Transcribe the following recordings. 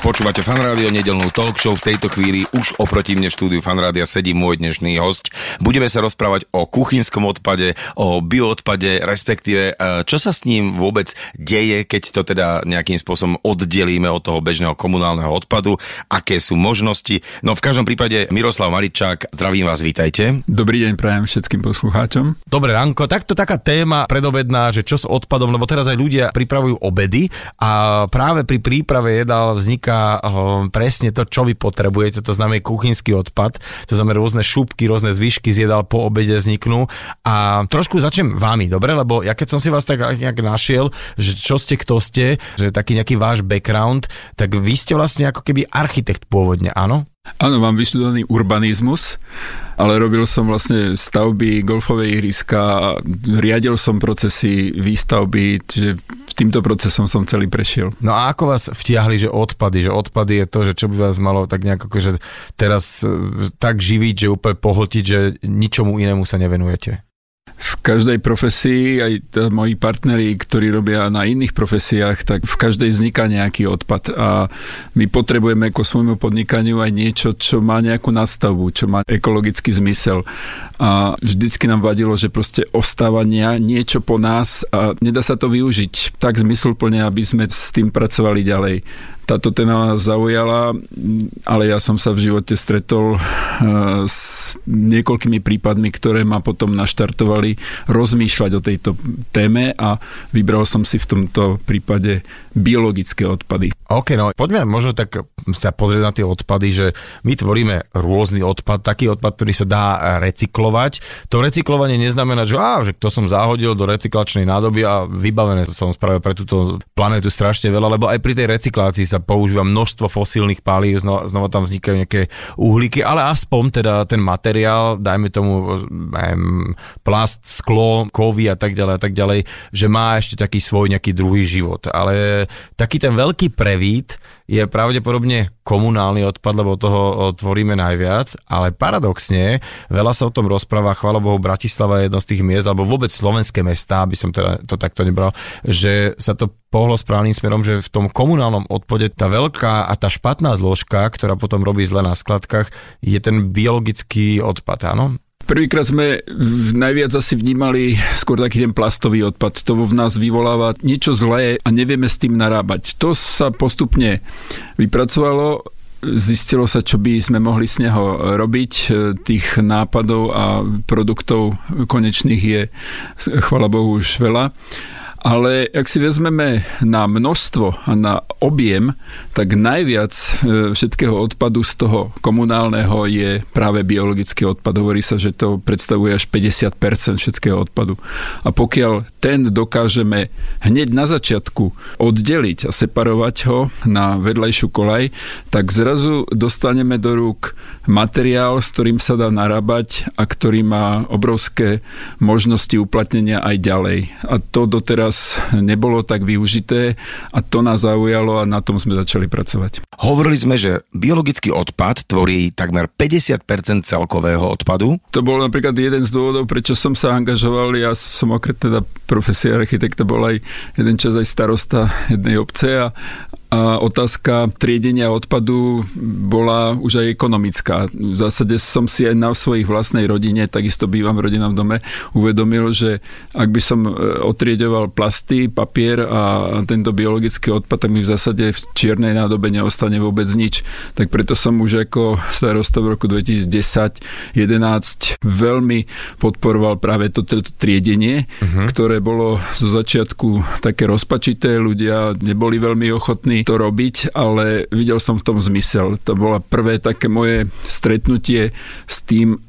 Počúvate fan rádio, nedelnú talk show. V tejto chvíli už oproti mne v štúdiu fan rádia sedí môj dnešný host. Budeme sa rozprávať o kuchynskom odpade, o bioodpade, respektíve e, čo sa s ním vôbec deje, keď to teda nejakým spôsobom oddelíme od toho bežného komunálneho odpadu, aké sú možnosti. No v každom prípade Miroslav Maričák, zdravím vás, vítajte. Dobrý deň prajem všetkým poslucháčom. Dobre, Ranko, takto taká téma predobedná, že čo s odpadom, lebo teraz aj ľudia pripravujú obedy a práve pri príprave jedál vzniká oh, presne to, čo vy potrebujete, to znamená kuchynský odpad, to znamená rôzne šupky, rôzne zvyšky z jedál po obede vzniknú a trošku začnem vámi, dobre, lebo ja keď som si vás tak nejak našiel, že čo ste, kto ste, že taký nejaký váš background, tak vy ste vlastne ako keby architekt pôvodne, áno? Áno, mám vyštudovaný urbanizmus, ale robil som vlastne stavby golfovej ihriska, riadil som procesy výstavby, čiže týmto procesom som celý prešiel. No a ako vás vtiahli, že odpady, že odpady je to, že čo by vás malo tak nejako, že teraz e, tak živiť, že úplne pohltiť, že ničomu inému sa nevenujete? V každej profesii, aj t- moji partneri, ktorí robia na iných profesiách, tak v každej vzniká nejaký odpad a my potrebujeme ako svojmu podnikaniu aj niečo, čo má nejakú nastavbu, čo má ekologický zmysel. A vždycky nám vadilo, že proste ostávania niečo po nás a nedá sa to využiť tak zmysluplne, aby sme s tým pracovali ďalej táto téma zaujala, ale ja som sa v živote stretol eh, s niekoľkými prípadmi, ktoré ma potom naštartovali rozmýšľať o tejto téme a vybral som si v tomto prípade biologické odpady. OK, no poďme možno tak sa pozrieť na tie odpady, že my tvoríme rôzny odpad, taký odpad, ktorý sa dá recyklovať. To recyklovanie neznamená, že, á, že to som zahodil do recyklačnej nádoby a vybavené som spravil pre túto planetu strašne veľa, lebo aj pri tej recyklácii sa používa množstvo fosílnych palív, znova, znova tam vznikajú nejaké uhlíky, ale aspoň teda ten materiál, dajme tomu neviem, plast, sklo, kovy a tak ďalej a tak ďalej, že má ešte taký svoj nejaký druhý život. Ale taký ten veľký prevít je pravdepodobne komunálny odpad, lebo toho tvoríme najviac, ale paradoxne, veľa sa o tom rozpráva, chvála Bohu, Bratislava je jedno z tých miest, alebo vôbec slovenské mestá, aby som teda to takto nebral, že sa to pohlo správnym smerom, že v tom komunálnom odpade tá veľká a tá špatná zložka, ktorá potom robí zle na skladkách, je ten biologický odpad, áno? Prvýkrát sme najviac asi vnímali skôr taký ten plastový odpad. To v nás vyvoláva niečo zlé a nevieme s tým narábať. To sa postupne vypracovalo zistilo sa, čo by sme mohli z neho robiť. Tých nápadov a produktov konečných je, chvala Bohu, už veľa. Ale ak si vezmeme na množstvo a na objem, tak najviac e, všetkého odpadu z toho komunálneho je práve biologický odpad. Hovorí sa, že to predstavuje až 50% všetkého odpadu. A pokiaľ ten dokážeme hneď na začiatku oddeliť a separovať ho na vedľajšiu kolaj, tak zrazu dostaneme do rúk materiál, s ktorým sa dá narábať a ktorý má obrovské možnosti uplatnenia aj ďalej. A to doteraz doteraz nebolo tak využité a to nás zaujalo a na tom sme začali pracovať. Hovorili sme, že biologický odpad tvorí takmer 50% celkového odpadu. To bol napríklad jeden z dôvodov, prečo som sa angažoval. Ja som okrem teda profesia architekta bol aj jeden čas aj starosta jednej obce a, a otázka triedenia odpadu bola už aj ekonomická. V zásade som si aj na svojich vlastnej rodine, takisto bývam v rodinnom dome, uvedomil, že ak by som e, otriedoval plasty, papier a tento biologický odpad, tak mi v zásade v čiernej nádobe neostane vôbec nič. Tak preto som už ako starosta v roku 2010-2011 veľmi podporoval práve toto to triedenie, uh-huh. ktoré bolo zo začiatku také rozpačité, ľudia neboli veľmi ochotní to robiť, ale videl som v tom zmysel. To bola prvé také moje stretnutie s tým,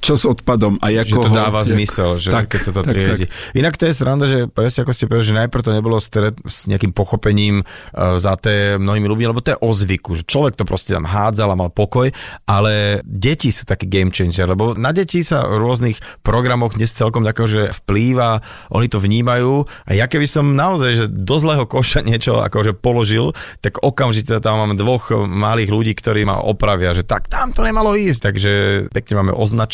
čo s odpadom a ako Že to ho, dáva jak, zmysel, že tak, keď sa to tak, triedi. tak. Inak to je sranda, že presne ako ste povedali, že najprv to nebolo stred, s nejakým pochopením uh, za té mnohými ľuďmi, lebo to je o zvyku, že človek to proste tam hádzal a mal pokoj, ale deti sú taký game changer, lebo na deti sa v rôznych programoch dnes celkom takého, že vplýva, oni to vnímajú a ja keby som naozaj, že do zlého koša niečo akože položil, tak okamžite tam mám dvoch malých ľudí, ktorí ma opravia, že tak tam to nemalo ísť, takže pekne máme označené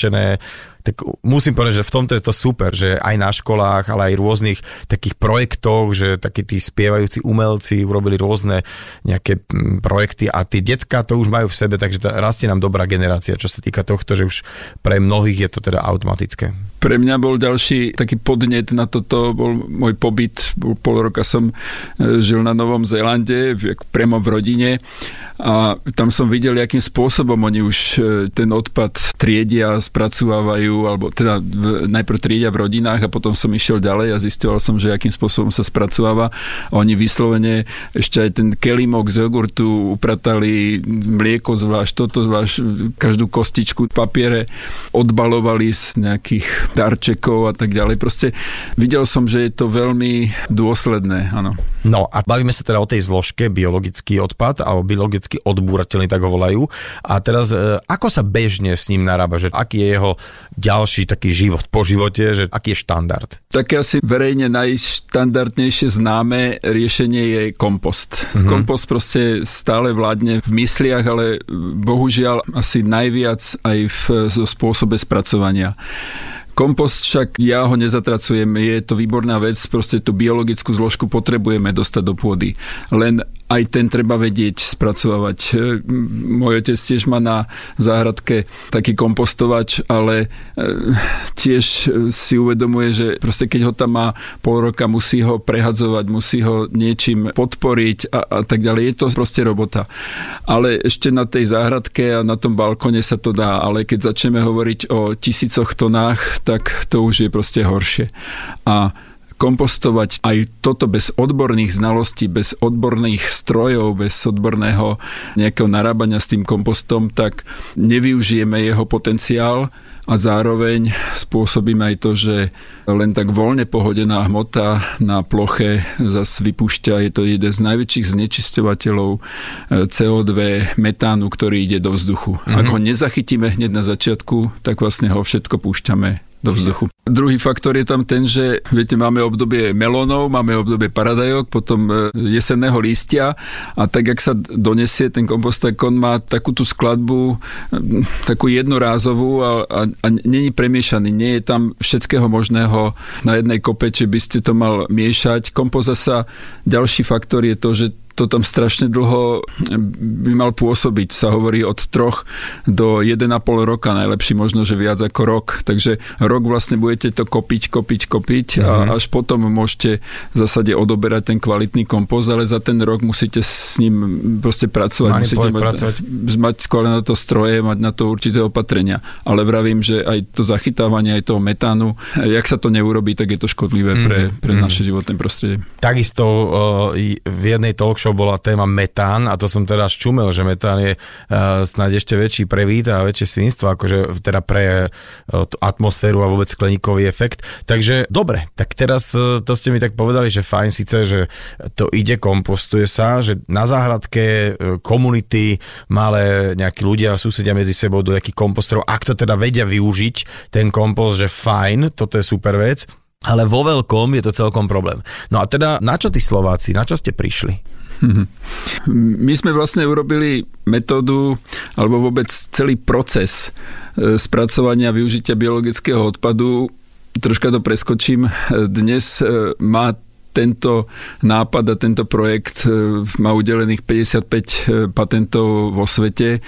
tak musím povedať, že v tomto je to super, že aj na školách, ale aj rôznych takých projektoch, že takí tí spievajúci umelci urobili rôzne nejaké mm, projekty a tie decka to už majú v sebe, takže rastie nám dobrá generácia, čo sa týka tohto, že už pre mnohých je to teda automatické. Pre mňa bol ďalší taký podnet na toto, bol môj pobyt, bol pol roka som e, žil na Novom Zélande, priamo v rodine a tam som videl, akým spôsobom oni už e, ten odpad triedia, spracovávajú, alebo teda v, najprv triedia v rodinách a potom som išiel ďalej a zistil som, že akým spôsobom sa spracováva. A oni vyslovene ešte aj ten kelimok z jogurtu upratali mlieko zvlášť, toto zvlášť, každú kostičku papiere odbalovali z nejakých darčekov a tak ďalej. Proste videl som, že je to veľmi dôsledné, áno. No a bavíme sa teda o tej zložke biologický odpad alebo biologicky odbúrateľný, tak ho volajú. A teraz, e, ako sa bežne s ním narába, že aký je jeho ďalší taký život po živote, že aký je štandard? Také asi verejne najštandardnejšie známe riešenie je kompost. Mm-hmm. Kompost proste stále vládne v mysliach, ale bohužiaľ asi najviac aj v, zo spôsobe spracovania. Kompost však ja ho nezatracujem, je to výborná vec, proste tú biologickú zložku potrebujeme dostať do pôdy. Len aj ten treba vedieť spracovať. E, môj otec tiež má na záhradke taký kompostovač, ale e, tiež si uvedomuje, že proste keď ho tam má pol roka, musí ho prehadzovať, musí ho niečím podporiť a, a tak ďalej. Je to proste robota. Ale ešte na tej záhradke a na tom balkone sa to dá, ale keď začneme hovoriť o tisícoch tonách, tak to už je proste horšie. A kompostovať aj toto bez odborných znalostí, bez odborných strojov, bez odborného nejakého narábania s tým kompostom, tak nevyužijeme jeho potenciál a zároveň spôsobíme aj to, že len tak voľne pohodená hmota na ploche zase vypúšťa, je to jeden z najväčších znečisťovateľov eh, CO2, metánu, ktorý ide do vzduchu. Mm-hmm. Ak ho nezachytíme hneď na začiatku, tak vlastne ho všetko púšťame do vzduchu. Druhý faktor je tam ten, že viete, máme obdobie melónov, máme obdobie paradajok, potom e, jesenného lístia a tak, jak sa donesie ten kompost, tak on má takú tú skladbu, takú jednorázovú a, a, a není premiešaný, nie je tam všetkého možného na jednej kope, či by ste to mal miešať. Kompost zasa, ďalší faktor je to, že to tam strašne dlho by mal pôsobiť. Sa hovorí od troch do 1,5 roka, najlepší možno, že viac ako rok. Takže rok vlastne budete to kopiť, kopiť, kopiť mm-hmm. a mhm. až potom môžete v zásade odoberať ten kvalitný kompost, ale za ten rok musíte s ním proste pracovať. musíte mať, pracovať. mať skôr na to stroje, mať na to určité opatrenia. Ale vravím, že aj to zachytávanie aj toho metánu, jak sa to neurobí, tak je to škodlivé pre, mhm. pre mm-hmm. naše životné prostredie. Takisto uh, v jednej talk show bola téma metán a to som teda čumel, že metán je uh, snáď ešte väčší pre vít a väčšie svinstvo, akože teda pre uh, atmosféru a vôbec skleníkový efekt. Takže dobre, tak teraz uh, to ste mi tak povedali, že fajn síce, že to ide, kompostuje sa, že na záhradke uh, komunity, malé nejakí ľudia susedia medzi sebou do nejakých komposterov, ak to teda vedia využiť, ten kompost, že fajn, toto je super vec, ale vo veľkom je to celkom problém. No a teda, na čo tí Slováci, na čo ste prišli? My sme vlastne urobili metódu alebo vôbec celý proces e, spracovania využitia biologického odpadu. Troška to preskočím. Dnes e, má tento nápad a tento projekt e, má udelených 55 e, patentov vo svete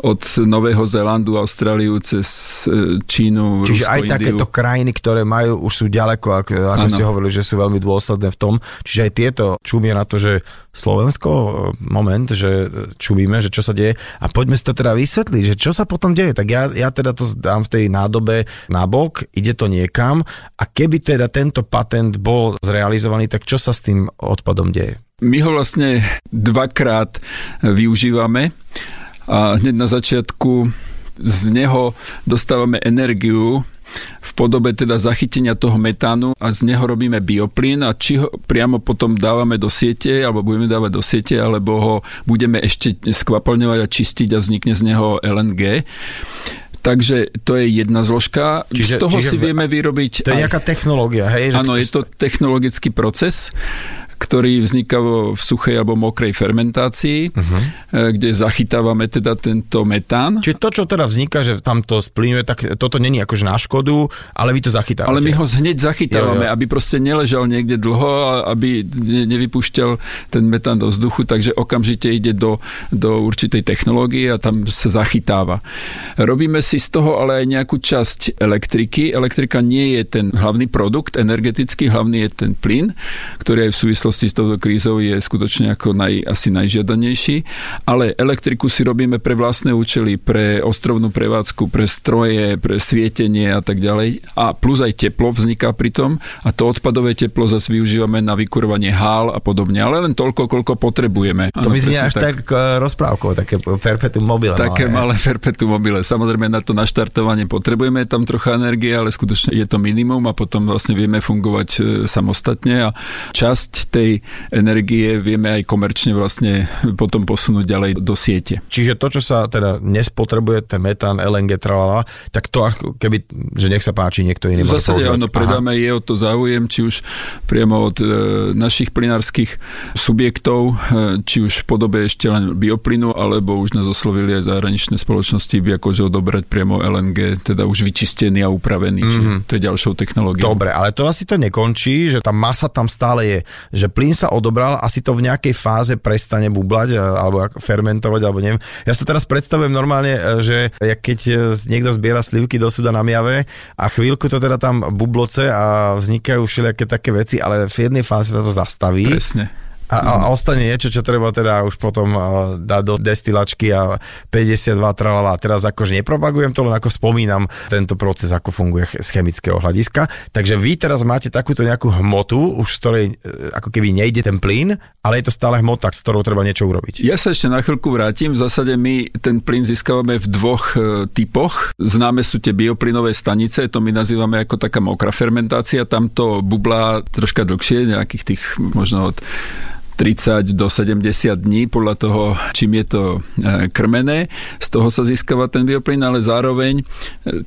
od Nového Zélandu, Austráliu cez e, Čínu, Čiže Rusko, aj Indiu. takéto krajiny, ktoré majú, už sú ďaleko, ako, ako ste hovorili, že sú veľmi dôsledné v tom. Čiže aj tieto čumia na to, že Slovensko, moment, že čumíme, že čo sa deje. A poďme si to teda vysvetliť, že čo sa potom deje. Tak ja, ja teda to dám v tej nádobe nabok, ide to niekam a keby teda tento patent bol zrealizovaný tak čo sa s tým odpadom deje? My ho vlastne dvakrát využívame a hneď na začiatku z neho dostávame energiu v podobe teda zachytenia toho metánu a z neho robíme bioplyn a či ho priamo potom dávame do siete alebo budeme dávať do siete alebo ho budeme ešte skvapalňovať a čistiť a vznikne z neho LNG. Takže to je jedna zložka. Čiže, z toho čiže si vieme vyrobiť... To je aj... nejaká technológia, hej? Áno, je to technologický proces ktorý vzniká v suchej alebo mokrej fermentácii, uh-huh. kde zachytávame teda tento metán. Čiže to, čo teda vzniká, že tam to splynuje, tak toto není akože na škodu, ale vy to zachytávate. Ale my ho hneď zachytávame, jo, jo. aby proste neležal niekde dlho, aby nevypúšťal ten metán do vzduchu, takže okamžite ide do, do určitej technológie a tam sa zachytáva. Robíme si z toho ale aj nejakú časť elektriky. Elektrika nie je ten hlavný produkt energetický, hlavný je ten plyn, ktorý je v súvislosti súvislosti s touto krízou je skutočne ako naj, asi najžiadanejší, ale elektriku si robíme pre vlastné účely, pre ostrovnú prevádzku, pre stroje, pre svietenie a tak ďalej. A plus aj teplo vzniká pri tom a to odpadové teplo zase využívame na vykurovanie hál a podobne, ale len toľko, koľko potrebujeme. To mi znie až tak, tak rozprávkou, také perpetuum mobile. Také malé, malé perpetuum mobile. Samozrejme na to naštartovanie potrebujeme tam trocha energie, ale skutočne je to minimum a potom vlastne vieme fungovať e, samostatne a časť tej energie vieme aj komerčne vlastne potom posunúť ďalej do siete. Čiže to, čo sa teda nespotrebuje, ten metán, LNG, tralala, tak to ako keby, že nech sa páči, niekto iný V zásade áno, predáme, Aha. je o to záujem, či už priamo od e, našich plinárskych subjektov, e, či už v podobe ešte len bioplynu, alebo už nás oslovili aj zahraničné spoločnosti, by akože odobrať priamo LNG, teda už vyčistený a upravený, mm-hmm. to je ďalšou technológiou. Dobre, ale to asi to nekončí, že tá masa tam stále je, že že plyn sa odobral, asi to v nejakej fáze prestane bublať alebo fermentovať, alebo neviem. Ja sa teraz predstavujem normálne, e, že keď e, niekto zbiera slivky do suda na miave a chvíľku to teda tam bubloce a vznikajú všelijaké také veci, ale v jednej fáze sa to zastaví. Presne a, a, ostane niečo, čo treba teda už potom uh, dať do destilačky a 52 tralala. Teraz akože nepropagujem to, len ako spomínam tento proces, ako funguje z chemického hľadiska. Takže vy teraz máte takúto nejakú hmotu, už z ktorej uh, ako keby nejde ten plyn, ale je to stále hmota, s ktorou treba niečo urobiť. Ja sa ešte na chvíľku vrátim. V zásade my ten plyn získavame v dvoch uh, typoch. Známe sú tie bioplynové stanice, to my nazývame ako taká mokrá fermentácia. Tam to troška dlhšie, nejakých tých možno od 30 do 70 dní, podľa toho, čím je to e, krmené. Z toho sa získava ten bioplyn, ale zároveň e,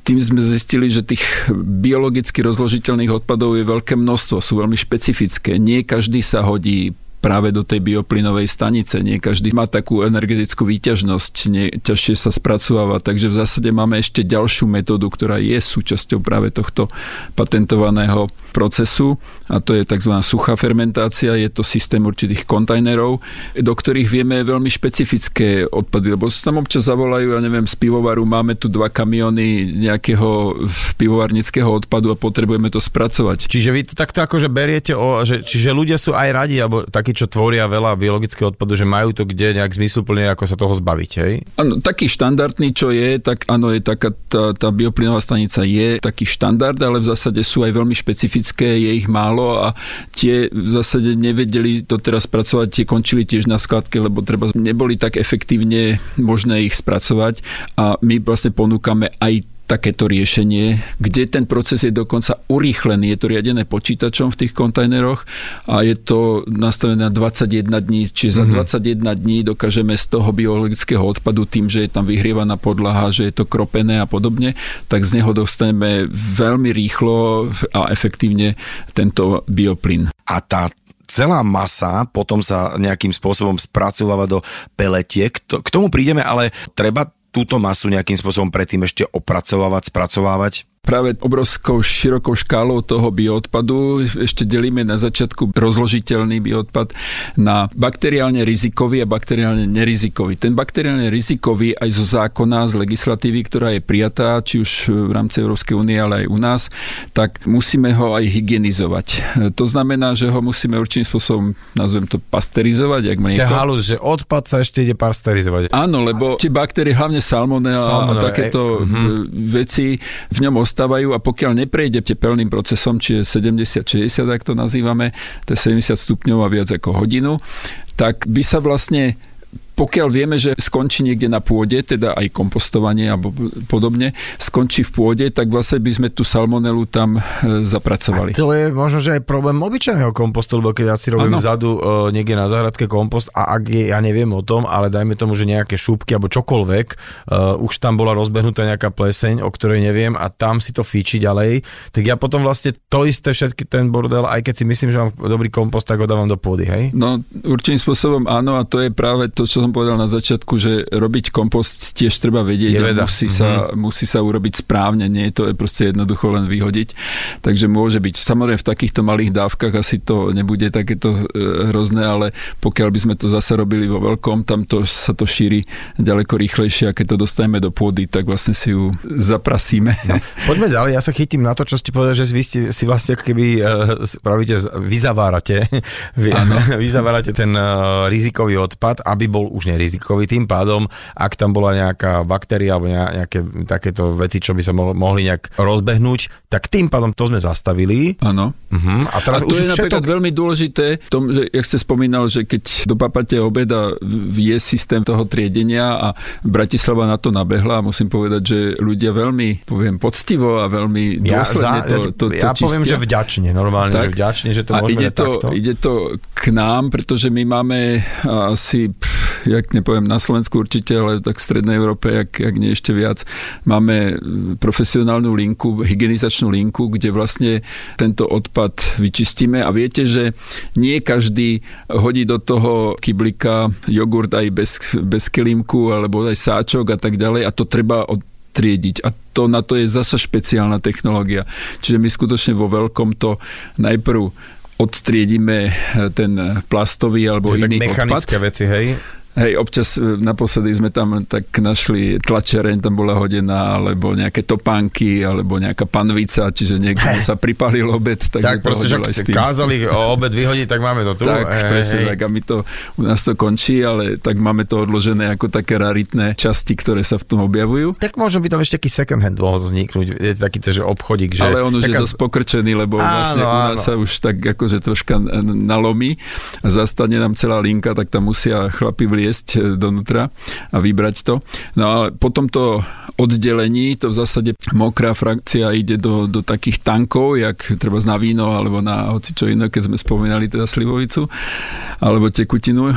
tým sme zistili, že tých biologicky rozložiteľných odpadov je veľké množstvo, sú veľmi špecifické. Nie každý sa hodí práve do tej bioplynovej stanice. Nie každý má takú energetickú výťažnosť, nie, ťažšie sa spracováva, takže v zásade máme ešte ďalšiu metódu, ktorá je súčasťou práve tohto patentovaného procesu a to je tzv. suchá fermentácia, je to systém určitých kontajnerov, do ktorých vieme veľmi špecifické odpady, lebo sa tam občas zavolajú, ja neviem, z pivovaru máme tu dva kamiony nejakého pivovarnického odpadu a potrebujeme to spracovať. Čiže vy to takto akože beriete, o, že, čiže ľudia sú aj radi, alebo tak takí, čo tvoria veľa biologického odpadu, že majú to kde nejak zmysluplne, ako sa toho zbaviť, hej? Ano, taký štandardný, čo je, tak áno, je taká, tá, tá bioplynová stanica je taký štandard, ale v zásade sú aj veľmi špecifické, je ich málo a tie v zásade nevedeli doteraz spracovať, tie končili tiež na skladke, lebo treba neboli tak efektívne možné ich spracovať a my vlastne ponúkame aj takéto riešenie, kde ten proces je dokonca urýchlený. Je to riadené počítačom v tých kontajneroch a je to nastavené na 21 dní, čiže mm-hmm. za 21 mhm. dní dokážeme z toho biologického odpadu tým, že je tam vyhrievaná podlaha, že je to kropené a podobne, tak z neho dostaneme veľmi rýchlo a efektívne tento bioplyn. A tá celá masa potom sa nejakým spôsobom spracováva do peletiek. K tomu prídeme, ale treba túto masu nejakým spôsobom predtým ešte opracovávať, spracovávať? Práve obrovskou širokou škálou toho bioodpadu ešte delíme na začiatku rozložiteľný bioodpad na bakteriálne rizikový a bakteriálne nerizikový. Ten bakteriálne rizikový aj zo zákona, z legislatívy, ktorá je prijatá, či už v rámci Európskej únie, ale aj u nás, tak musíme ho aj hygienizovať. To znamená, že ho musíme určitým spôsobom, nazvem to, pasterizovať, jak mlieko. To je halus, že odpad sa ešte ide pasterizovať. Áno, lebo tie baktérie, hlavne salmonella Salmonella, a takéto e, veci v ňom ostávajú a pokiaľ neprejde tepelným procesom, či je 70-60, ak to nazývame, to je 70 stupňov a viac ako hodinu, tak by sa vlastne pokiaľ vieme, že skončí niekde na pôde, teda aj kompostovanie alebo podobne, skončí v pôde, tak vlastne by sme tú salmonelu tam e, zapracovali. A to je možno, že aj problém obyčajného kompostu, lebo keď ja si robím ano. vzadu uh, niekde na záhradke kompost a ak je, ja neviem o tom, ale dajme tomu, že nejaké šúbky alebo čokoľvek, uh, už tam bola rozbehnutá nejaká pleseň, o ktorej neviem a tam si to fíči ďalej, tak ja potom vlastne to isté všetky ten bordel, aj keď si myslím, že mám dobrý kompost, tak ho dávam do pôdy, hej? No určitým spôsobom áno a to je práve to, čo som povedal na začiatku, že robiť kompost tiež treba vedieť Je a musí sa, Mhm. musí sa urobiť správne, nie je to proste jednoducho len vyhodiť. Takže môže byť. Samozrejme v takýchto malých dávkach asi to nebude takéto e, hrozné, ale pokiaľ by sme to zase robili vo veľkom, tam to, sa to šíri ďaleko rýchlejšie a keď to dostaneme do pôdy, tak vlastne si ju zaprasíme. No, poďme ďalej, ja sa chytím na to, čo ste povedali, že vy ste, si vlastne keby uh, pravíte, vyzavárate, vy, vyzavárate ten uh, rizikový odpad, aby bol už nerizikový. Tým pádom, ak tam bola nejaká baktéria alebo nejaké takéto veci, čo by sa mohli nejak rozbehnúť, tak tým pádom to sme zastavili. Áno. Uh-huh. A, teraz a to už je napríklad veľmi dôležité v tom, že, jak ste spomínal, že keď dopapate obed a je systém toho triedenia a Bratislava na to nabehla a musím povedať, že ľudia veľmi, poviem, poctivo a veľmi ja, dôsledne za, to, to, to Ja poviem, čistia. že vďačne, normálne, tak, že vďačne, že to môžeme ide to, takto. ide to k nám, pretože my máme asi, pff, jak nepoviem, na Slovensku určite, ale tak v Strednej Európe, jak, jak nie ešte viac, máme profesionálnu linku, hygienizačnú linku, kde vlastne tento odpad vyčistíme a viete, že nie každý hodí do toho kyblika jogurt aj bez, bez kilímku alebo aj sáčok a tak ďalej a to treba od triediť. A to na to je zasa špeciálna technológia. Čiže my skutočne vo veľkom to najprv odtriedime ten plastový alebo je iný tak mechanické odpad. veci, hej? Hej, občas e, naposledy sme tam tak našli tlačereň, tam bola hodená, alebo nejaké topánky, alebo nejaká panvica, čiže niekto sa pripalil obed, tak, tak proste, že kázali o obed vyhodiť, tak máme to tu. Tak, hej, presne hej. tak a my to, u nás to končí, ale tak máme to odložené ako také raritné časti, ktoré sa v tom objavujú. Tak možno by tam ešte taký second hand mohol vzniknúť, je taký to, že obchodík, že... Ale on už taká... je dosť pokrčený, lebo áno, vlastne u nás áno. sa už tak akože troška nalomí a zastane nám celá linka, tak tam musia chlapi vliesť donútra a vybrať to. No ale po tomto oddelení to v zásade mokrá frakcia ide do, do takých tankov, jak treba na víno alebo na hoci čo iné, keď sme spomínali teda slivovicu alebo tekutinu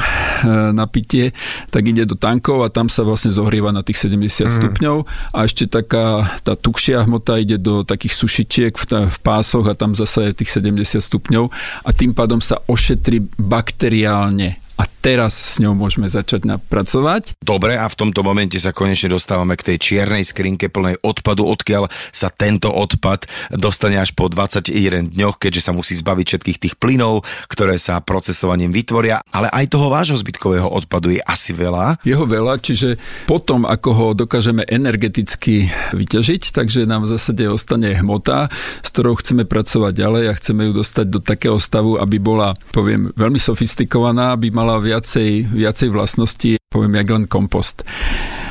na pitie, tak ide do tankov a tam sa vlastne zohrieva na tých 70 mm. stupňov a ešte taká tá tukšia hmota ide do takých sušičiek v, v pásoch a tam zase je tých 70 stupňov a tým pádom sa ošetrí bakteriálne a teraz s ňou môžeme začať pracovať. Dobre, a v tomto momente sa konečne dostávame k tej čiernej skrinke plnej odpadu, odkiaľ sa tento odpad dostane až po 21 dňoch, keďže sa musí zbaviť všetkých tých plynov, ktoré sa procesovaním vytvoria, ale aj toho vášho zbytkového odpadu je asi veľa. Jeho veľa, čiže potom, ako ho dokážeme energeticky vyťažiť, takže nám v zásade ostane hmota, s ktorou chceme pracovať ďalej a chceme ju dostať do takého stavu, aby bola, poviem, veľmi sofistikovaná, aby mala viacej, viacej vlastností, poviem, jak len kompost.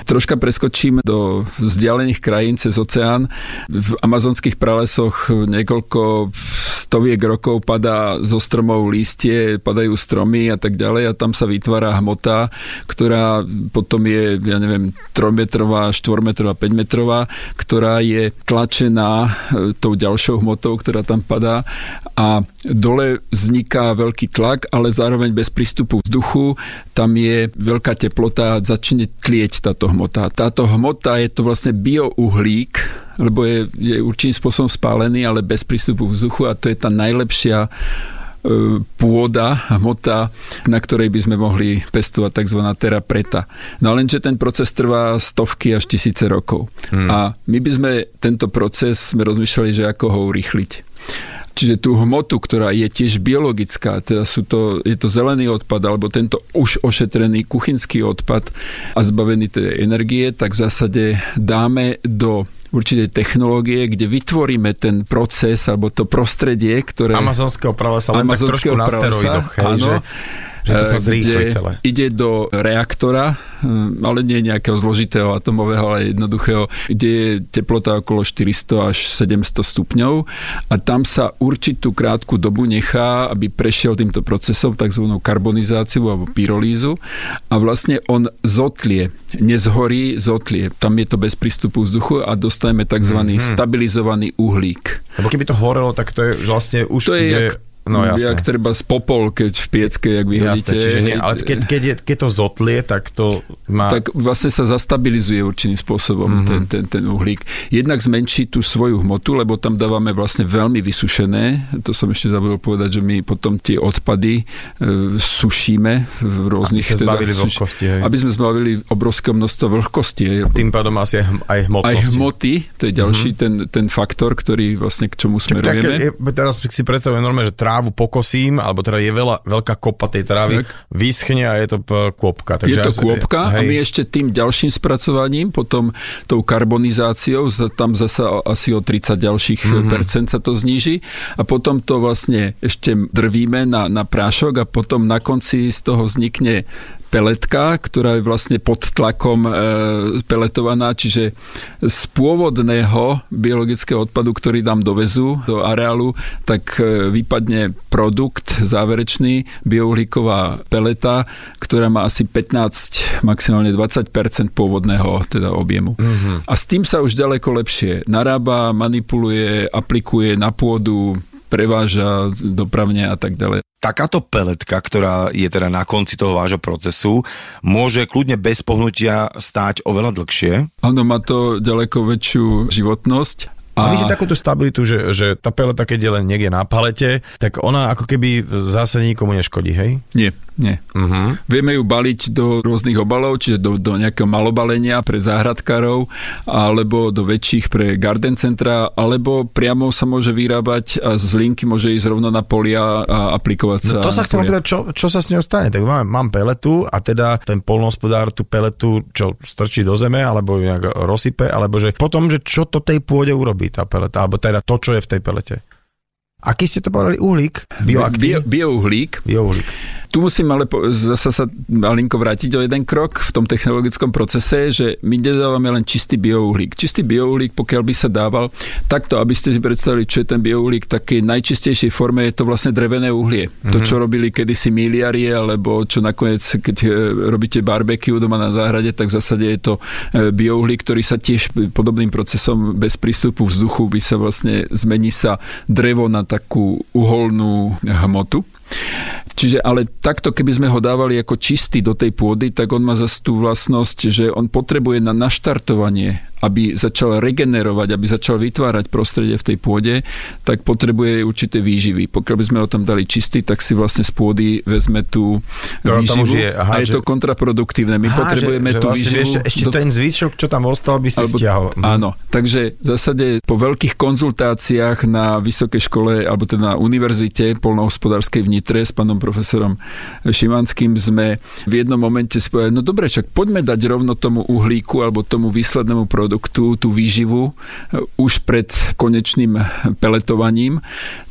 Troška preskočím do vzdialených krajín cez oceán. V amazonských pralesoch niekoľko stoviek rokov padá zo stromov lístie, padajú stromy a tak ďalej a tam sa vytvára hmota, ktorá potom je, ja neviem, 3-metrová, 4-metrová, 5-metrová, ktorá je tlačená tou ďalšou hmotou, ktorá tam padá a dole vzniká veľký tlak, ale zároveň bez prístupu vzduchu, tam je veľká teplota, začne tlieť táto hmota. Táto hmota je to vlastne biouhlík, lebo je, je určitým spôsobom spálený, ale bez prístupu vzduchu a to je tá najlepšia pôda, hmota, na ktorej by sme mohli pestovať tzv. terapreta. No lenže ten proces trvá stovky až tisíce rokov. Hmm. A my by sme tento proces sme rozmýšľali, že ako ho urýchliť. Čiže tú hmotu, ktorá je tiež biologická, teda sú to, je to zelený odpad, alebo tento už ošetrený kuchynský odpad a zbavený tej energie, tak v zásade dáme do určitej technológie, kde vytvoríme ten proces alebo to prostredie, ktoré... Amazonského pralesa, len tak trošku na steroidoch, hej, áno, že, že to sa kde celé. ide do reaktora hm, ale nie nejakého zložitého atomového, ale jednoduchého, kde je teplota okolo 400 až 700 stupňov a tam sa určitú krátku dobu nechá, aby prešiel týmto procesom, tzv. karbonizáciu alebo pyrolízu a vlastne on zotlie, nezhorí, zotlie. Tam je to bez prístupu vzduchu a dostaneme tzv. Mm-hmm. stabilizovaný uhlík. Lebo keby to horelo, tak to je vlastne už... To je je... jak No jasné. Jak treba z popol, keď v piecke, jak vyhodíte. Jasné, čiže nie, ale keď, keď, je, keď to zotlie, tak to má... Tak vlastne sa zastabilizuje určitým spôsobom mm-hmm. ten, ten, ten uhlík. Jednak zmenší tú svoju hmotu, lebo tam dávame vlastne veľmi vysušené. To som ešte zabudol povedať, že my potom tie odpady e, sušíme v rôznych... Aby, teda, vlhkosti, hej. aby sme zbavili obrovské množstvo vlhkosti. Hej. A tým pádom asi aj, aj hmotnosti. Aj hmoty, to je ďalší mm-hmm. ten, ten faktor, ktorý vlastne k čomu smerujeme. Tak, tak, teraz si predstavujem normálne, že trávu pokosím, alebo teda je veľa, veľká kopa tej trávy, tak. vyschne a je to kôpka. Takže je to kôpka hej. a my ešte tým ďalším spracovaním, potom tou karbonizáciou, tam zasa asi o 30 ďalších mm-hmm. percent sa to zníži a potom to vlastne ešte drvíme na, na prášok a potom na konci z toho vznikne peletka, ktorá je vlastne pod tlakom e, peletovaná, čiže z pôvodného biologického odpadu, ktorý nám dovezú do areálu, tak e, vypadne produkt záverečný, biouhlíková peleta, ktorá má asi 15, maximálne 20% pôvodného teda objemu. Mm-hmm. A s tým sa už ďaleko lepšie narába, manipuluje, aplikuje na pôdu, preváža dopravne a tak ďalej. Takáto peletka, ktorá je teda na konci toho vášho procesu, môže kľudne bez pohnutia stáť oveľa dlhšie. Áno, má to ďaleko väčšiu životnosť a... Má si takúto stabilitu, že, že tá peleta, keď je len niekde na palete, tak ona ako keby zase nikomu neškodí, hej? Nie, nie. Uh-huh. Vieme ju baliť do rôznych obalov, čiže do, do nejakého malobalenia pre záhradkárov, alebo do väčších pre garden centra, alebo priamo sa môže vyrábať a z linky môže ísť rovno na polia a aplikovať sa. No to sa chcem opýtať, čo, čo sa s ňou stane? Tak mám, mám peletu a teda ten polnohospodár tú peletu čo strčí do zeme, alebo ju nejak rozsype, alebo že potom, že čo to tej pôde urobí? robí tá peleta, alebo teda to, čo je v tej pelete. Aký ste to povedali? Uhlík? Bioaktív? Bio, biouhlík. Biouhlík. Tu musím ale zase sa malinko vrátiť o jeden krok v tom technologickom procese, že my nedávame len čistý biouhlík. Čistý biouhlík, pokiaľ by sa dával takto, aby ste si predstavili, čo je ten biouhlík, takej najčistejšej forme je to vlastne drevené uhlie. Mm-hmm. To, mhm. čo robili kedysi miliarie, alebo čo nakoniec, keď e, robíte barbecue doma na záhrade, tak v zásade je to e, biouhlík, ktorý sa tiež podobným procesom bez prístupu vzduchu by sa vlastne zmení sa drevo na takú uholnú hmotu. Čiže ale takto, keby sme ho dávali ako čistý do tej pôdy, tak on má zase tú vlastnosť, že on potrebuje na naštartovanie, aby začal regenerovať, aby začal vytvárať prostredie v tej pôde, tak potrebuje určité výživy. Pokiaľ by sme ho tam dali čistý, tak si vlastne z pôdy vezme tú to, výživu je, aha, a je že... to kontraproduktívne. My aha, potrebujeme že, tú že vlastne výživu. Ešte, ešte do... ten zvyšok, čo tam ostal, by si Alebo, stiahol. Mhm. Áno, takže v zásade po veľkých konzultáciách na vysokej škole, alebo teda na univerzite polnohospodárskej v Nitre s pánom profesorom Šimanským sme v jednom momente spojili, no dobre, čak poďme dať rovno tomu uhlíku alebo tomu výslednému produktu tú výživu e, už pred konečným peletovaním.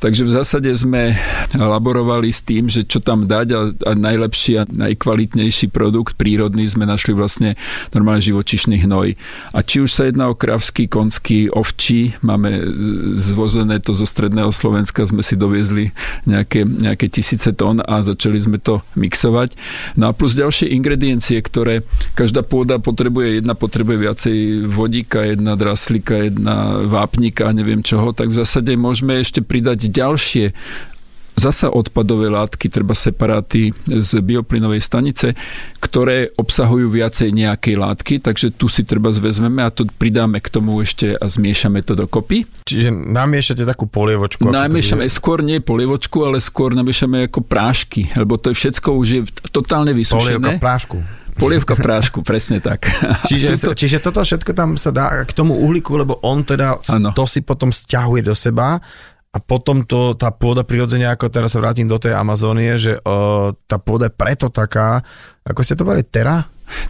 Takže v zásade sme laborovali s tým, že čo tam dať a, a najlepší a najkvalitnejší produkt prírodný sme našli vlastne normálne živočišný hnoj. A či už sa jedná o kravský, konský, ovčí, máme zvozené to zo stredného Slovenska, sme si doviezli nejaké, nejaké tisíce tón a začali sme to mixovať. No a plus ďalšie ingrediencie, ktoré každá pôda potrebuje, jedna potrebuje viacej vodíka, jedna draslika, jedna vápnika, neviem čoho, tak v zásade môžeme ešte pridať ďalšie zasa odpadové látky, treba separáty z bioplynovej stanice, ktoré obsahujú viacej nejakej látky, takže tu si treba zvezmeme a to pridáme k tomu ešte a zmiešame to dokopy. Čiže namiešate takú polievočku? Namiešame, je... skôr nie polievočku, ale skôr namiešame ako prášky, lebo to je všetko už je totálne vysušené. Polievka v prášku. Polievka prášku, presne tak. Čiže, Tuto... čiže toto všetko tam sa dá k tomu uhlíku, lebo on teda ano. to si potom stiahuje do seba a potom to, tá pôda prirodzene, ako teraz sa vrátim do tej Amazónie, že uh, tá pôda je preto taká, ako ste to povedali, tera?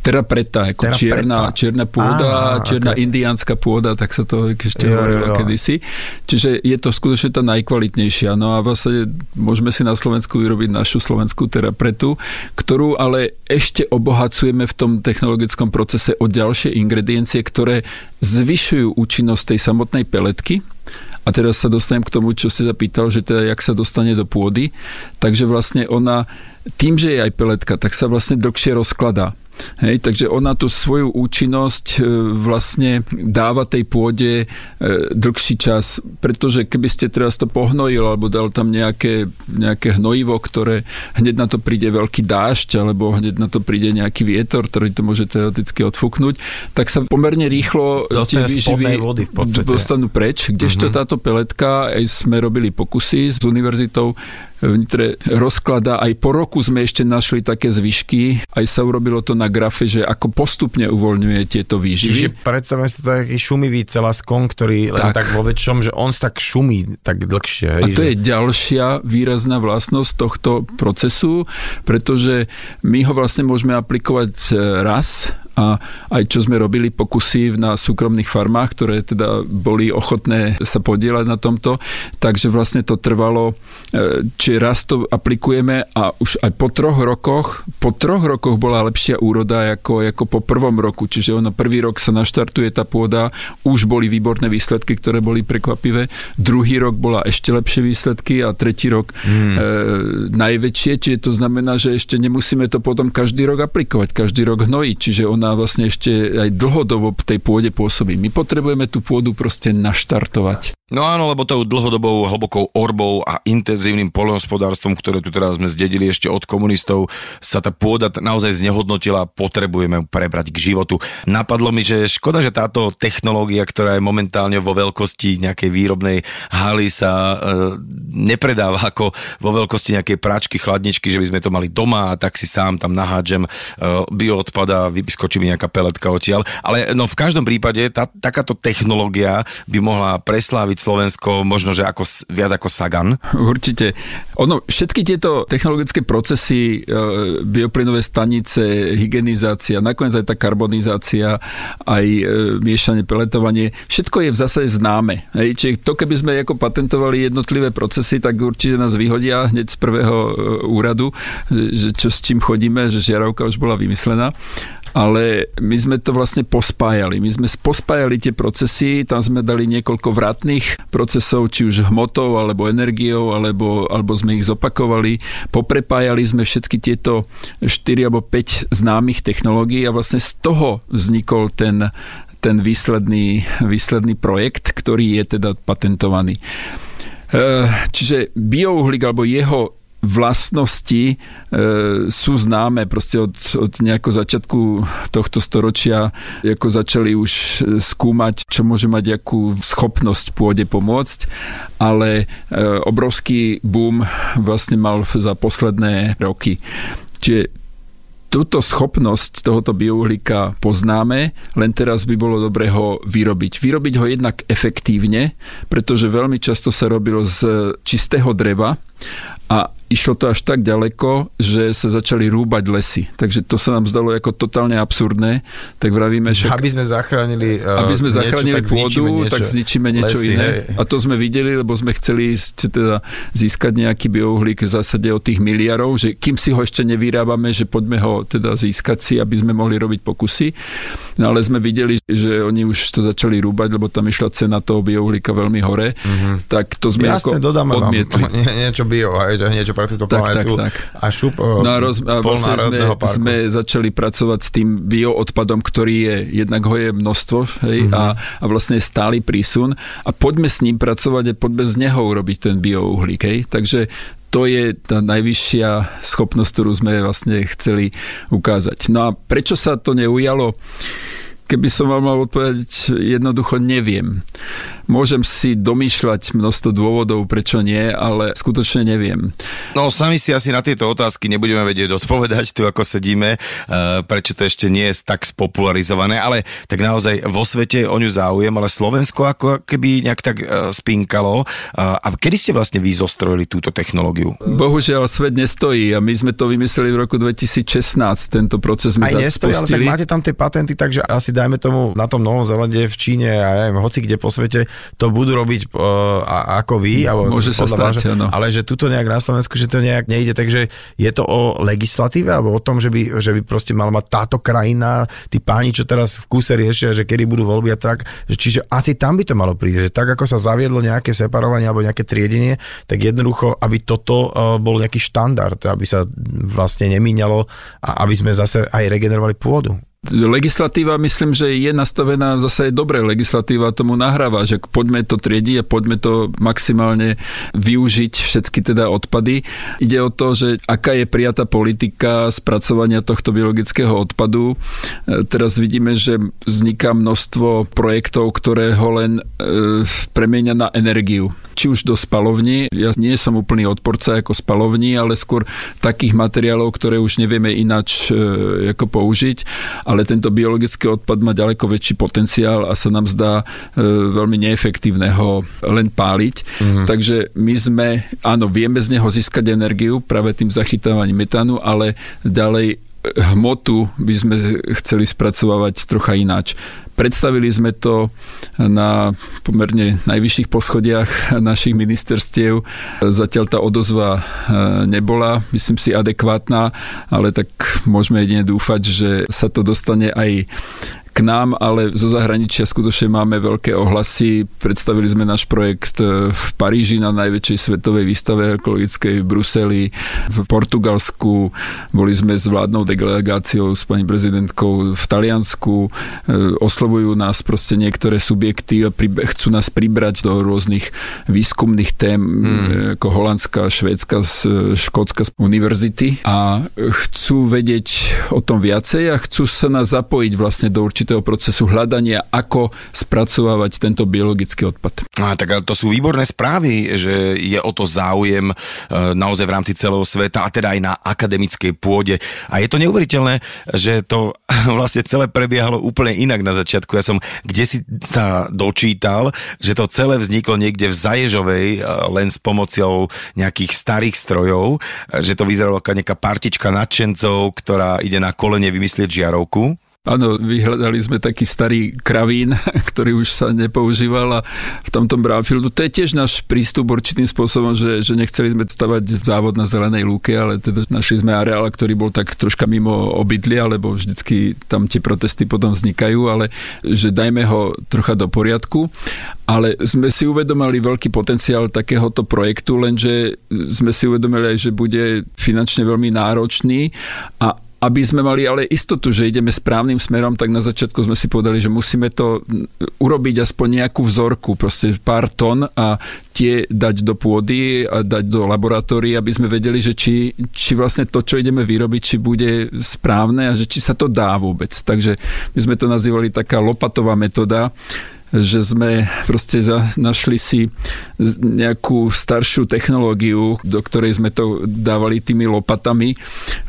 Teda preta, ako Terra čierna, preta. čierna pôda, Á, čierna okay. indiánska pôda, tak sa to ešte Jo, hovorilo jo. kedysi. Čiže je to skutočne tá najkvalitnejšia. No a vlastne môžeme si na Slovensku vyrobiť našu slovenskú terapretu, ktorú ale ešte obohacujeme v tom technologickom procese o ďalšie ingrediencie, ktoré zvyšujú účinnosť tej samotnej peletky. A teraz sa dostanem k tomu, čo si zapýtal, že teda jak sa dostane do pôdy. Takže vlastne ona, tým, že je aj peletka, tak sa vlastne dlhšie rozkladá. Hej, takže ona tú svoju účinnosť e, vlastne dáva tej pôde e, dlhší čas, pretože keby ste teraz to pohnojil alebo dal tam nejaké, nejaké hnojivo, ktoré hneď na to príde veľký dážď alebo hneď na to príde nejaký vietor, ktorý to môže teoreticky odfúknuť, tak sa pomerne rýchlo tie výživy vody v podstate. dostanú preč, kdežto Mhm. táto peletka, aj sme robili pokusy s univerzitou, vnitre rozklada. Aj po roku sme ešte našli také zvyšky. Aj sa urobilo to na grafe, že ako postupne uvoľňuje tieto výživy. Čiže predstavme si to taký šumivý celaskon, ktorý len Tak. tak, vo väčšom, že on tak šumí tak dlhšie. A to že... je ďalšia výrazná vlastnosť tohto procesu, pretože my ho vlastne môžeme aplikovať e, raz a aj čo sme robili pokusy na súkromných farmách, ktoré teda boli ochotné sa podielať na tomto, takže vlastne to trvalo, e, či raz to aplikujeme a už aj po troch rokoch, po troch rokoch bola lepšia úroda ako, ako po prvom roku, čiže ono prvý rok sa naštartuje tá pôda, už boli výborné výsledky, ktoré boli prekvapivé, druhý rok bola ešte lepšie výsledky a tretí rok hmm. e, najväčšie, čiže to znamená, že ešte nemusíme to potom každý rok aplikovať, každý rok hnojiť, čiže ona vlastne ešte aj dlhodobo tej pôde pôsobí. My potrebujeme tú pôdu proste naštartovať. No áno, lebo tou dlhodobou hlbokou orbou a intenzívnym poľnohospodárstvom, ktoré tu teraz sme zdedili ešte od komunistov, sa tá pôda naozaj znehodnotila, potrebujeme ju prebrať k životu. Napadlo mi, že škoda, že táto technológia, ktorá je momentálne vo veľkosti nejakej výrobnej haly sa e, nepredáva ako vo veľkosti nejakej práčky, chladničky, že by sme to mali doma a tak si sám tam nahádžem e, a vyskočí mi nejaká peletka odtiaľ. Ale no v každom prípade tá, takáto technológia by mohla presláviť Slovensko možno, že ako, viac ako Sagan. Určite. Ono, všetky tieto technologické procesy, e, bioplynové stanice, hygienizácia, nakoniec aj tá karbonizácia, aj e, miešanie, peletovanie, všetko je v zásade známe. Hej? Čiže to, keby sme ako patentovali jednotlivé procesy, tak určite nás vyhodia hneď z prvého e, úradu, že čo s čím chodíme, že žiarovka už bola vymyslená ale my sme to vlastne pospájali. My sme pospájali tie procesy, tam sme dali niekoľko vratných procesov, či už hmotou, alebo energiou, alebo, alebo sme ich zopakovali. Poprepájali sme všetky tieto 4 alebo 5 známych technológií a vlastne z toho vznikol ten, ten výsledný, výsledný projekt, ktorý je teda patentovaný. E, Čiže biouhlík alebo jeho vlastnosti e, sú známe proste od, od nejakého začiatku tohto storočia, ako začali už e, skúmať, čo môže mať akú schopnosť pôde pomôcť, ale e, obrovský boom vlastne mal za posledné roky. Čiže túto schopnosť tohoto biouhlíka poznáme, len teraz by bolo dobré ho vyrobiť. Vyrobiť ho jednak efektívne, pretože veľmi často sa robilo z čistého dreva a išlo to až tak ďaleko, že sa začali rúbať lesy. Takže to sa nám zdalo ako totálne absurdné. Tak vravíme, že Aby sme zachránili, uh, aby sme niečo, zachránili tak pôdu, niečo. tak zničíme niečo lesy, iné. hej. A to sme videli, lebo sme chceli ísť, teda získať nejaký biouhlík v zásade od tých miliarov, že kým si ho ešte nevyrábame, že poďme ho teda získať si, aby sme mohli robiť pokusy. No ale sme videli, že oni už to začali rúbať, lebo tam išla cena toho biouhlíka veľmi hore. Mm-hmm. Tak to sme Jasne, ako dodáme odmietli. vám nie, niečo bio, že niečo pre túto Tak, planetu. tak, tak. A šup, o, No a, roz, a vlastne sme, parku. sme začali pracovať s tým bioodpadom, ktorý je, jednak ho je množstvo hej, Mhm. mm-hmm. a, a vlastne je stály prísun a poďme s ním pracovať a poďme z neho urobiť ten biouhlík. Hej. Takže to je tá najvyššia schopnosť, ktorú sme vlastne chceli ukázať. No a prečo sa to neujalo? Keby som vám mal odpovedať, jednoducho neviem. Môžem si domýšľať množstvo dôvodov, prečo nie, ale skutočne neviem. No sami si asi na tieto otázky nebudeme vedieť odpovedať tu, ako sedíme, uh, prečo to ešte nie je tak spopularizované, ale tak naozaj vo svete o ňu záujem, ale Slovensko ako keby nejak tak uh, spinkalo. Uh, a kedy ste vlastne vy zostrojili túto technológiu? Bohužiaľ, svet nestojí a my sme to vymysleli v roku 2016, tento proces sme Aj nestojí, ale tak máte tam tie patenty, takže asi dajme tomu na tom Novom Zelande, v Číne a ja neviem, hoci kde po svete to budú robiť uh, ako vy, alebo Môže sa stať, váže, ale že tuto nejak na Slovensku, že to nejak nejde, takže je to o legislatíve, alebo o tom, že by, že by proste mala mať táto krajina, tí páni, čo teraz v kúse riešia, že kedy budú voľby a tak, že čiže asi tam by to malo prísť, že tak ako sa zaviedlo nejaké separovanie alebo nejaké triedenie, tak jednoducho, aby toto uh, bol nejaký štandard, aby sa vlastne nemíňalo a aby sme zase aj regenerovali pôdu. Legislatíva myslím, že je nastavená zase aj dobre. Legislatíva tomu nahráva, že poďme to triediť a poďme to maximálne využiť všetky teda odpady. Ide o to, že aká je prijatá politika spracovania tohto biologického odpadu. E, teraz vidíme, že vzniká množstvo projektov, ktoré ho len e, premienia na energiu či už do spalovní. Ja nie som úplný odporca ako spalovní, ale skôr takých materiálov, ktoré už nevieme ináč e, ako použiť, ale tento biologický odpad má ďaleko väčší potenciál a sa nám zdá e, veľmi neefektívne ho len páliť. Mm. Takže my sme, áno, vieme z neho získať energiu práve tým zachytávaním metánu, ale ďalej hmotu by sme chceli spracovávať trocha ináč. Predstavili sme to na pomerne najvyšších poschodiach našich ministerstiev. Zatiaľ tá odozva e, nebola, myslím si, adekvátna, ale tak môžeme jedine dúfať, že sa to dostane aj k nám, ale zo zahraničia skutočne máme veľké ohlasy. Predstavili sme náš projekt e, v Paríži na najväčšej svetovej výstave ekologickej v Bruseli, v Portugalsku, boli sme s vládnou delegáciou s pani prezidentkou v Taliansku, e, oslovujú nás proste niektoré subjekty a chcú nás pribrať do rôznych výskumných tém hmm. ako holandská, švédska, škótska univerzity a chcú vedieť o tom viacej a chcú sa nás zapojiť vlastne do určitých určitého procesu hľadania, ako spracovávať tento biologický odpad. A, tak to sú výborné správy, že je o to záujem e, naozaj v rámci celého sveta a teda aj na akademickej pôde. A je to neuveriteľné, že to vlastne celé prebiehalo úplne inak na začiatku. Ja som kde si sa dočítal, že to celé vzniklo niekde v Zaježovej e, len s pomocou nejakých starých strojov, e, že to vyzeralo ako nejaká partička nadšencov, ktorá ide na kolene vymyslieť žiarovku Áno, vyhľadali sme taký starý kravín, ktorý už sa nepoužíval a v tomto brownfieldu. To je tiež náš prístup určitým spôsobom, že, že nechceli sme stavať závod na zelenej lúke, ale teda našli sme areál, ktorý bol tak troška mimo obydlia, lebo vždycky tam tie protesty potom vznikajú, ale že dajme ho trocha do poriadku. Ale sme si uvedomili veľký potenciál takéhoto projektu, lenže sme si uvedomili aj, že bude finančne veľmi náročný a aby sme mali ale istotu, že ideme správnym smerom, tak na začiatku sme si povedali, že musíme to urobiť aspoň nejakú vzorku, proste pár tón a tie dať do pôdy a dať do laboratórií, aby sme vedeli, že či, či vlastne to, čo ideme vyrobiť, či bude správne a že či sa to dá vôbec. Takže my sme to nazývali taká lopatová metóda, že sme proste za, našli si nejakú staršiu technológiu, do ktorej sme to dávali tými lopatami.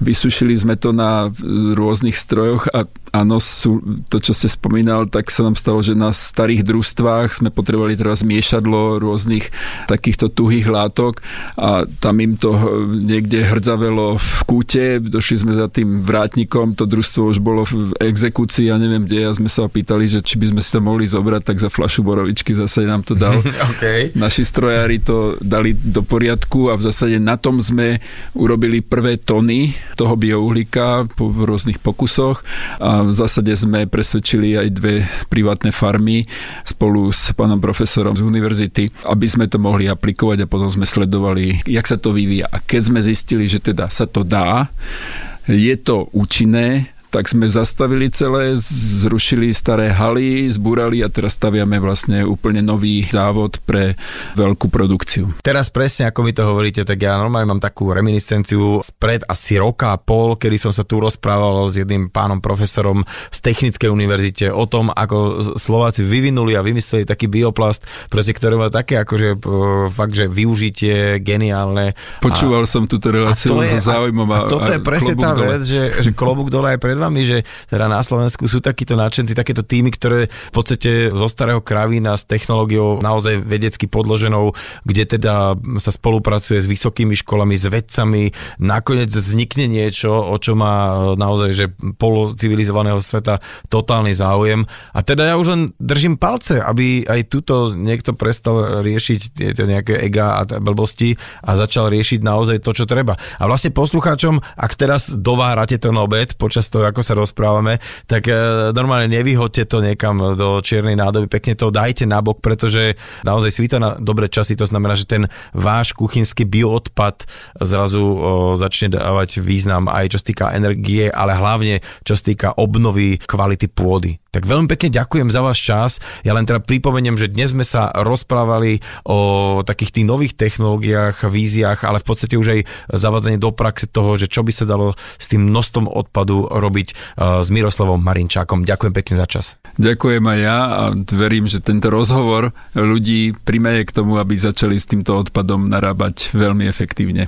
Vysušili sme to na rôznych strojoch a áno, sú, to, čo ste spomínal, tak sa nám stalo, že na starých družstvách sme potrebovali teraz miešadlo rôznych takýchto tuhých látok a tam im to niekde hrdzavelo v kúte, došli sme za tým vrátnikom, to družstvo už bolo v exekúcii a neviem kde a sme sa opýtali, že či by sme si to mohli zobrať, tak za flašu borovičky zase nám to dal. okay. Naši strojári to dali do poriadku a v zásade na tom sme urobili prvé tony toho biouhlíka po rôznych pokusoch a v zásade sme presvedčili aj dve privátne farmy spolu s pánom profesorom z univerzity, aby sme to mohli aplikovať a potom sme sledovali, jak sa to vyvíja. A keď sme zistili, že teda sa to dá, je to účinné, tak sme zastavili celé, zrušili staré haly, zbúrali a teraz staviame vlastne úplne nový závod pre veľkú produkciu. Teraz presne ako mi to hovoríte, tak ja normálne mám takú reminiscenciu spred asi roka a pol, kedy som sa tu rozprával s jedným pánom profesorom z Technickej univerzite o tom, ako Slováci vyvinuli a vymysleli taký bioplast, proste, ktoré má také akože fakt, že využitie geniálne. Počúval a, som túto reláciu so záujmom. A, a toto a je presne tá dole. vec, že, že klobúk dole aj pred vami, že teda na Slovensku sú takíto nadšenci, takéto týmy, ktoré v podstate zo starého kravína s technológiou naozaj vedecky podloženou, kde teda sa spolupracuje s vysokými školami, s vedcami, nakoniec vznikne niečo, o čo má naozaj, že polocivilizovaného sveta totálny záujem. A teda ja už len držím palce, aby aj tuto niekto prestal riešiť tieto nejaké ega a blbosti a začal riešiť naozaj to, čo treba. A vlastne poslucháčom, ak teraz dovárate ten obed počas toho, ako sa rozprávame, tak e, normálne nevyhoďte to niekam do čiernej nádoby, pekne to dajte nabok, pretože naozaj svíta na dobré časy, to znamená, že ten váš kuchynský bioodpad zrazu začne dávať význam aj čo sa týka energie, ale hlavne čo sa týka obnovy kvality pôdy. Tak veľmi pekne ďakujem za váš čas. Ja len teda pripomeniem, že dnes sme sa rozprávali o takých tých nových technológiách, víziách, ale v podstate už aj zavadzanie do praxe toho, že čo by sa dalo s tým množstvom odpadu robiť e, s Miroslavom Marinčákom. Ďakujem pekne za čas. Ďakujem aj ja a verím, že tento rozhovor ľudí primeje k tomu, aby začali s týmto odpadom narábať veľmi efektívne.